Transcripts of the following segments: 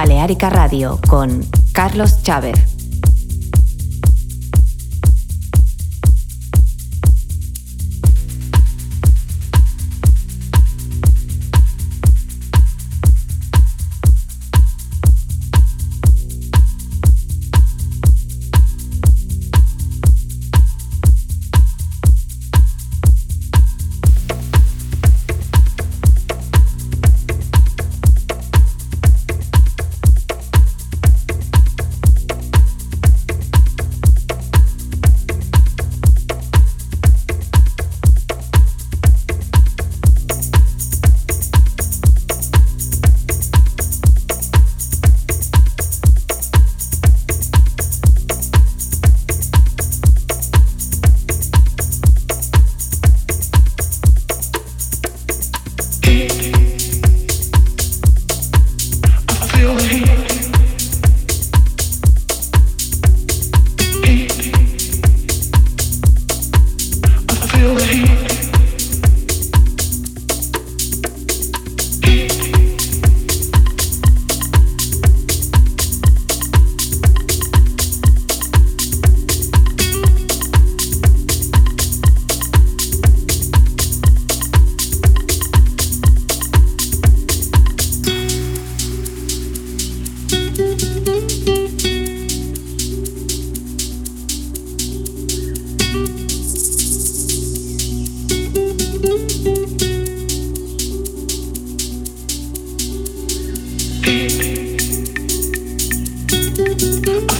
Balearica Radio con Carlos Chávez.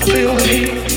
Build me.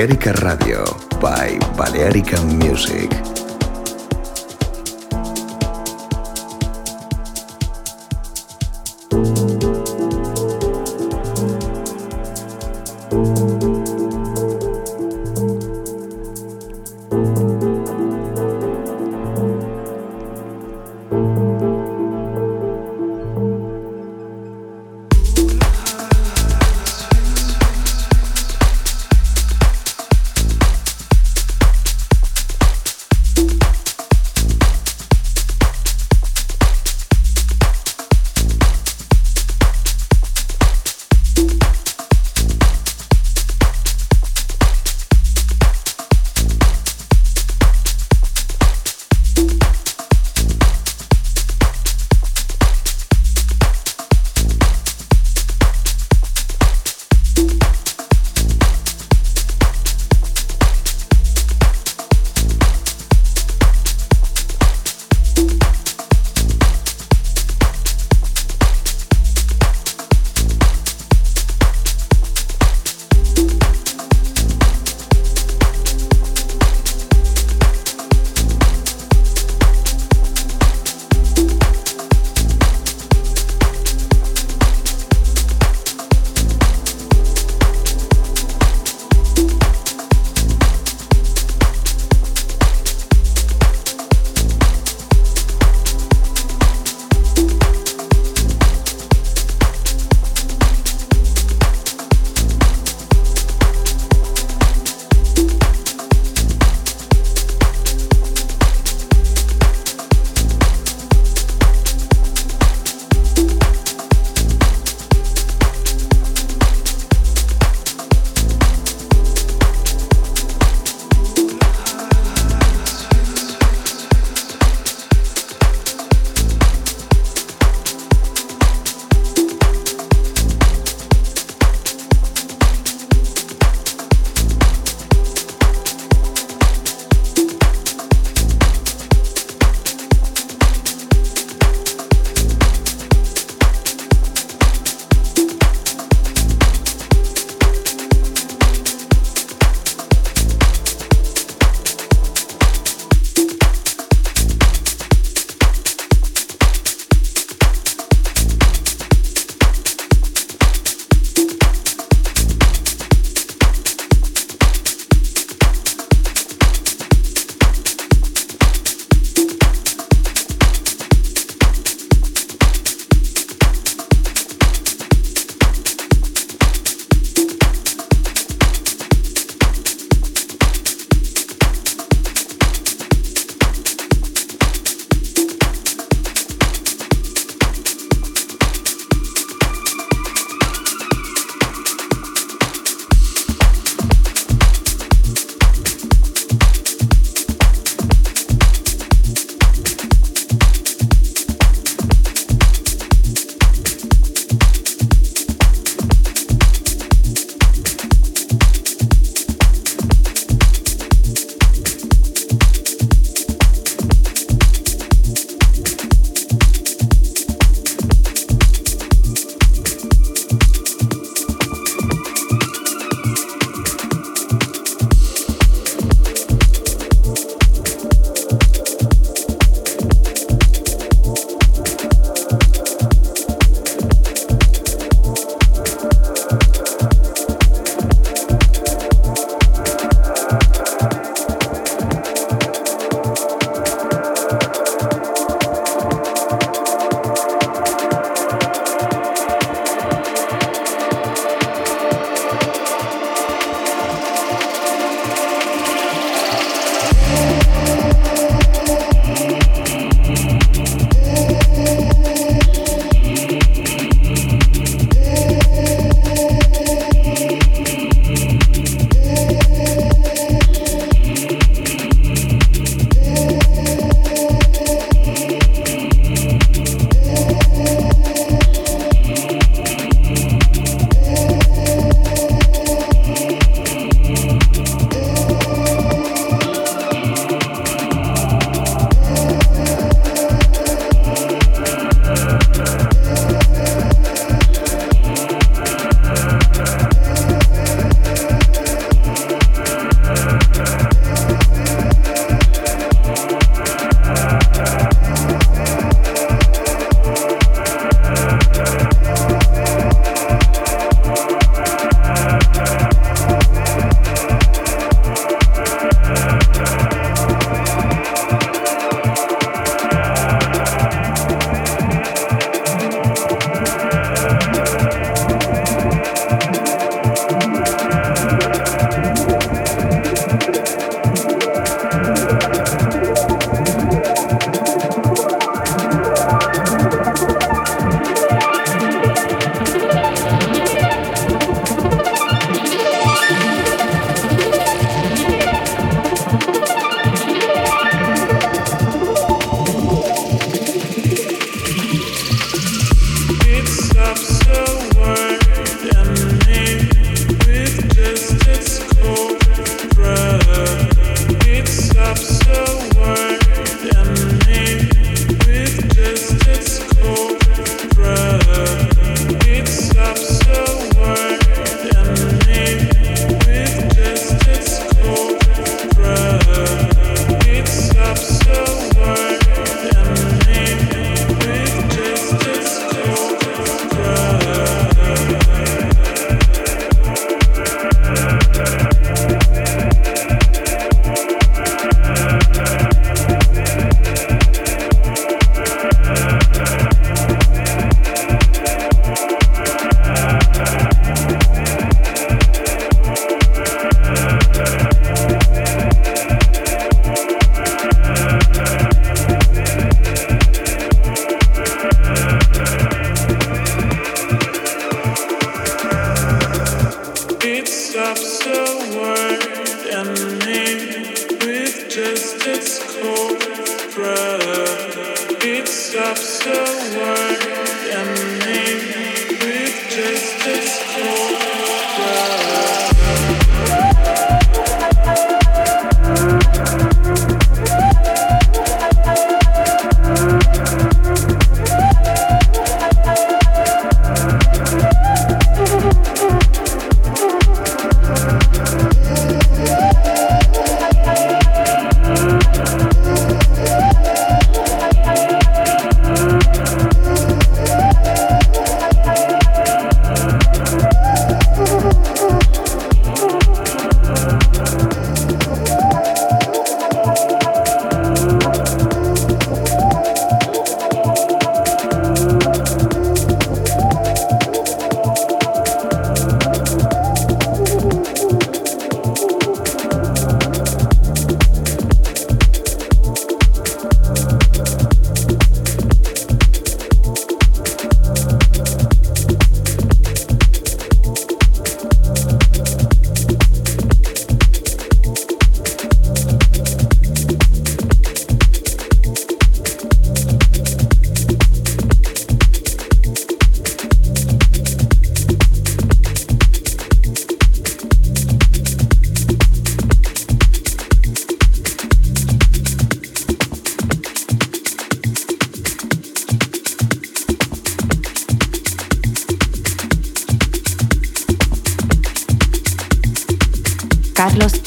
Erika Radio.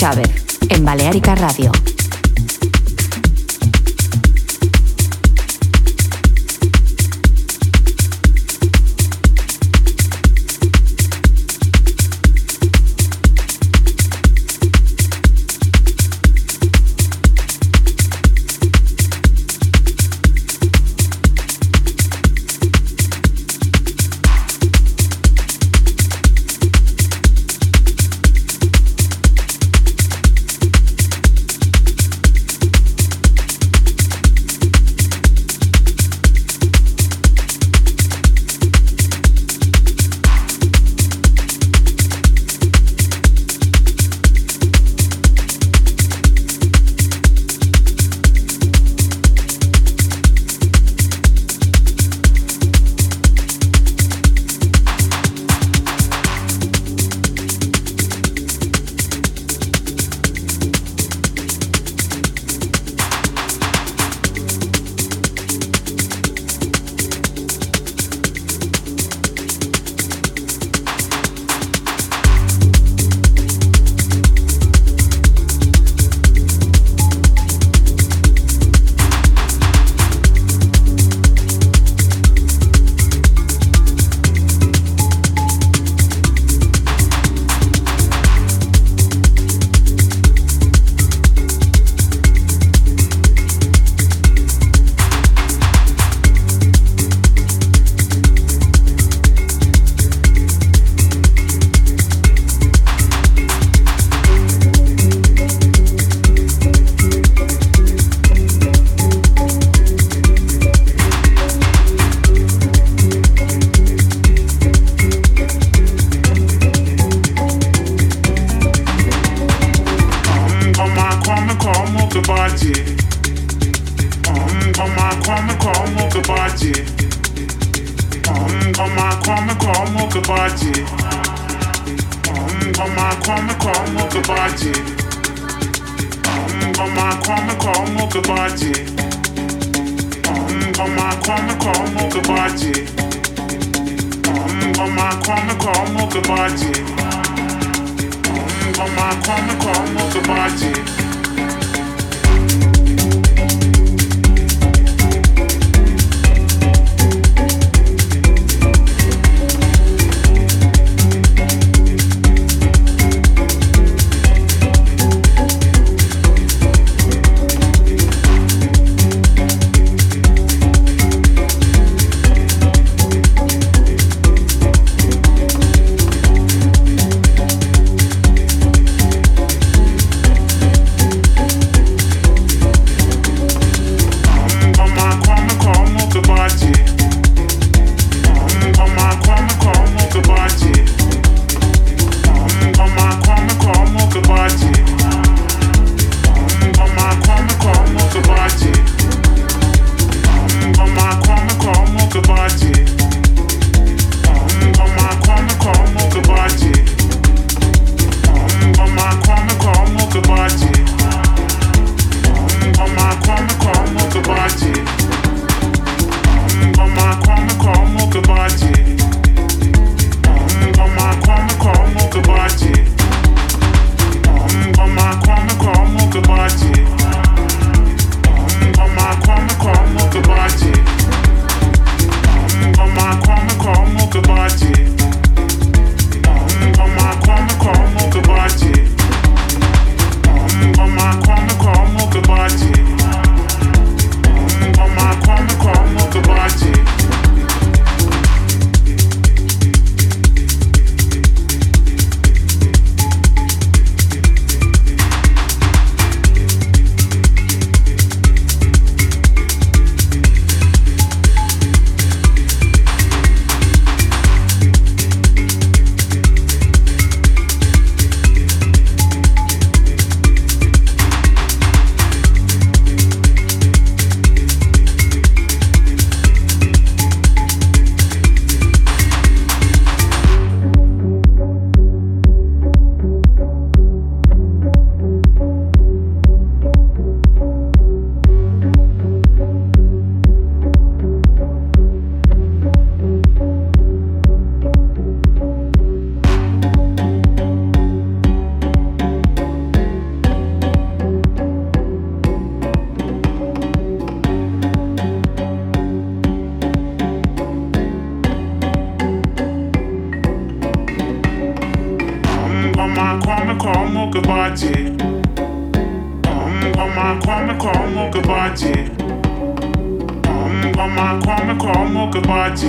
Chávez en Balearica Radio.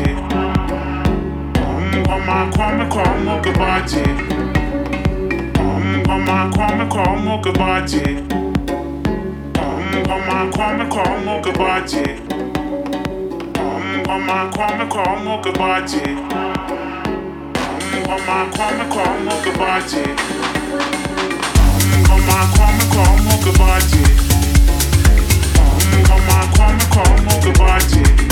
Come on, come on, come on, goodbye,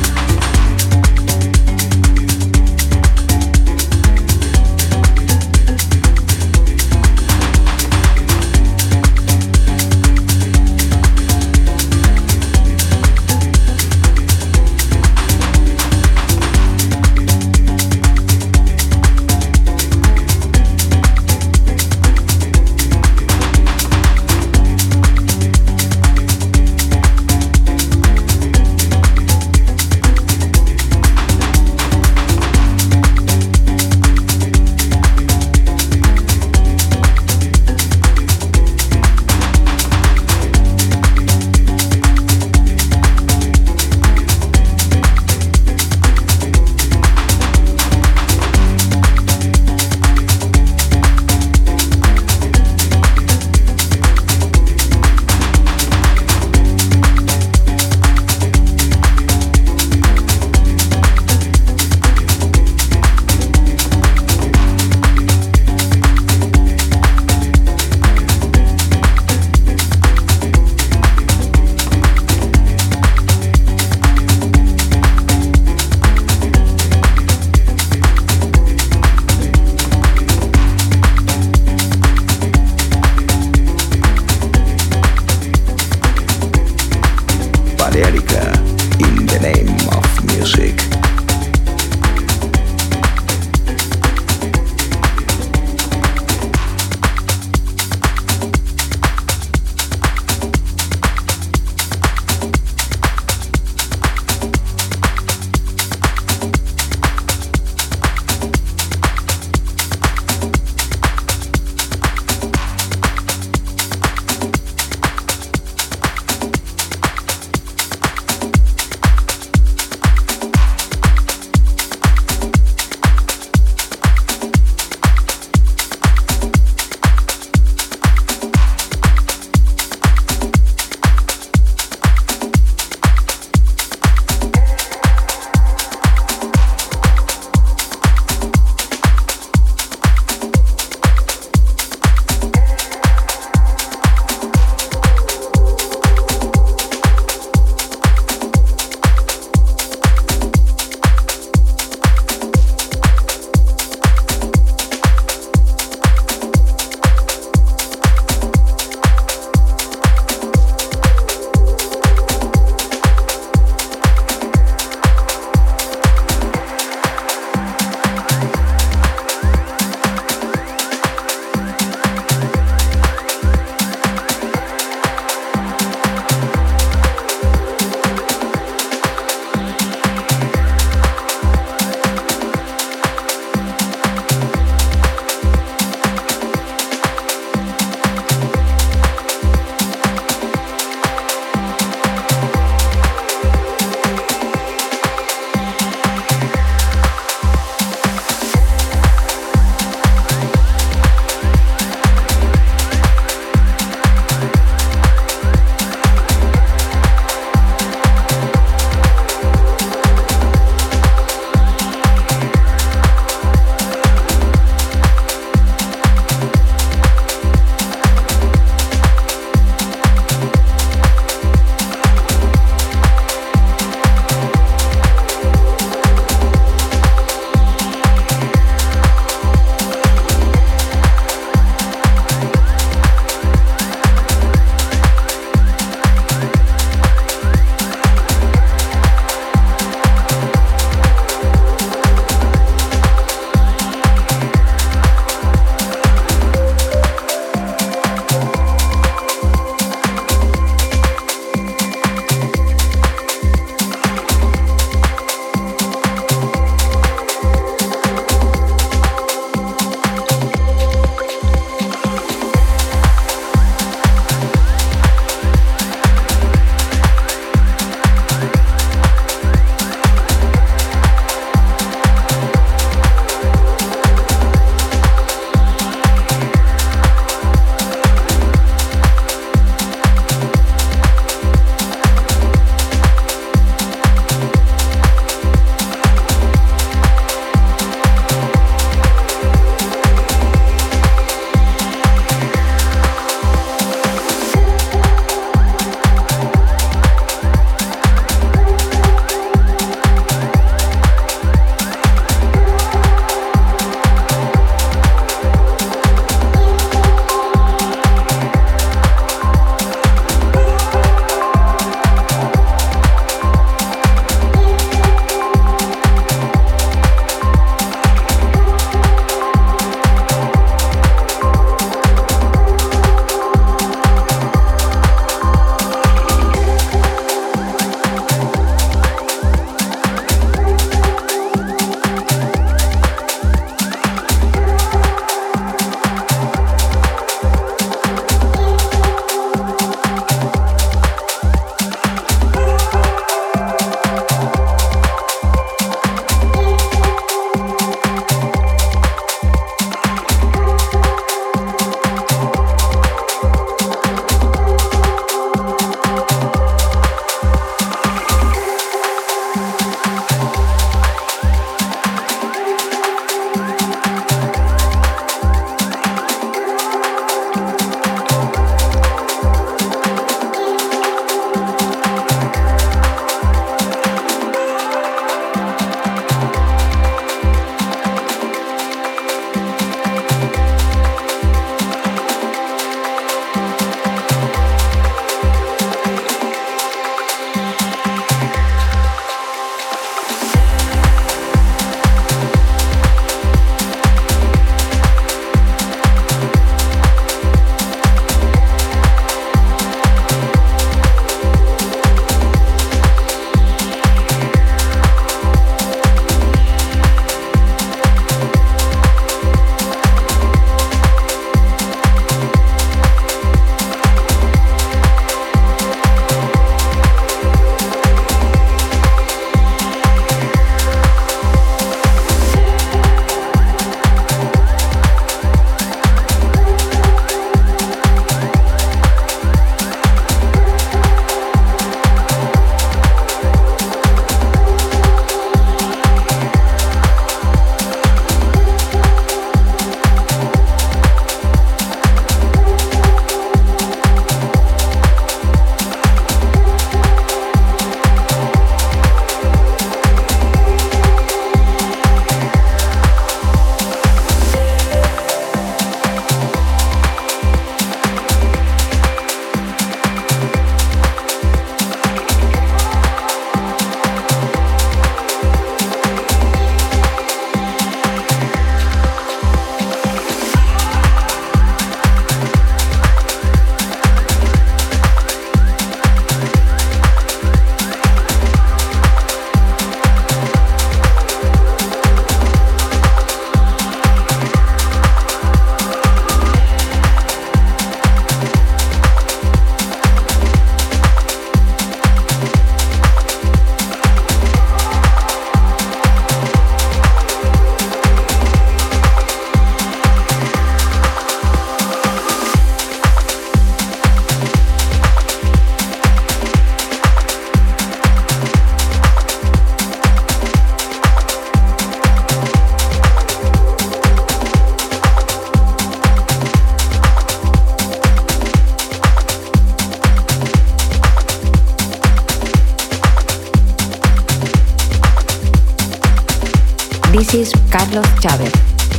Carlos Chávez,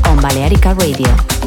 con Balearica Radio.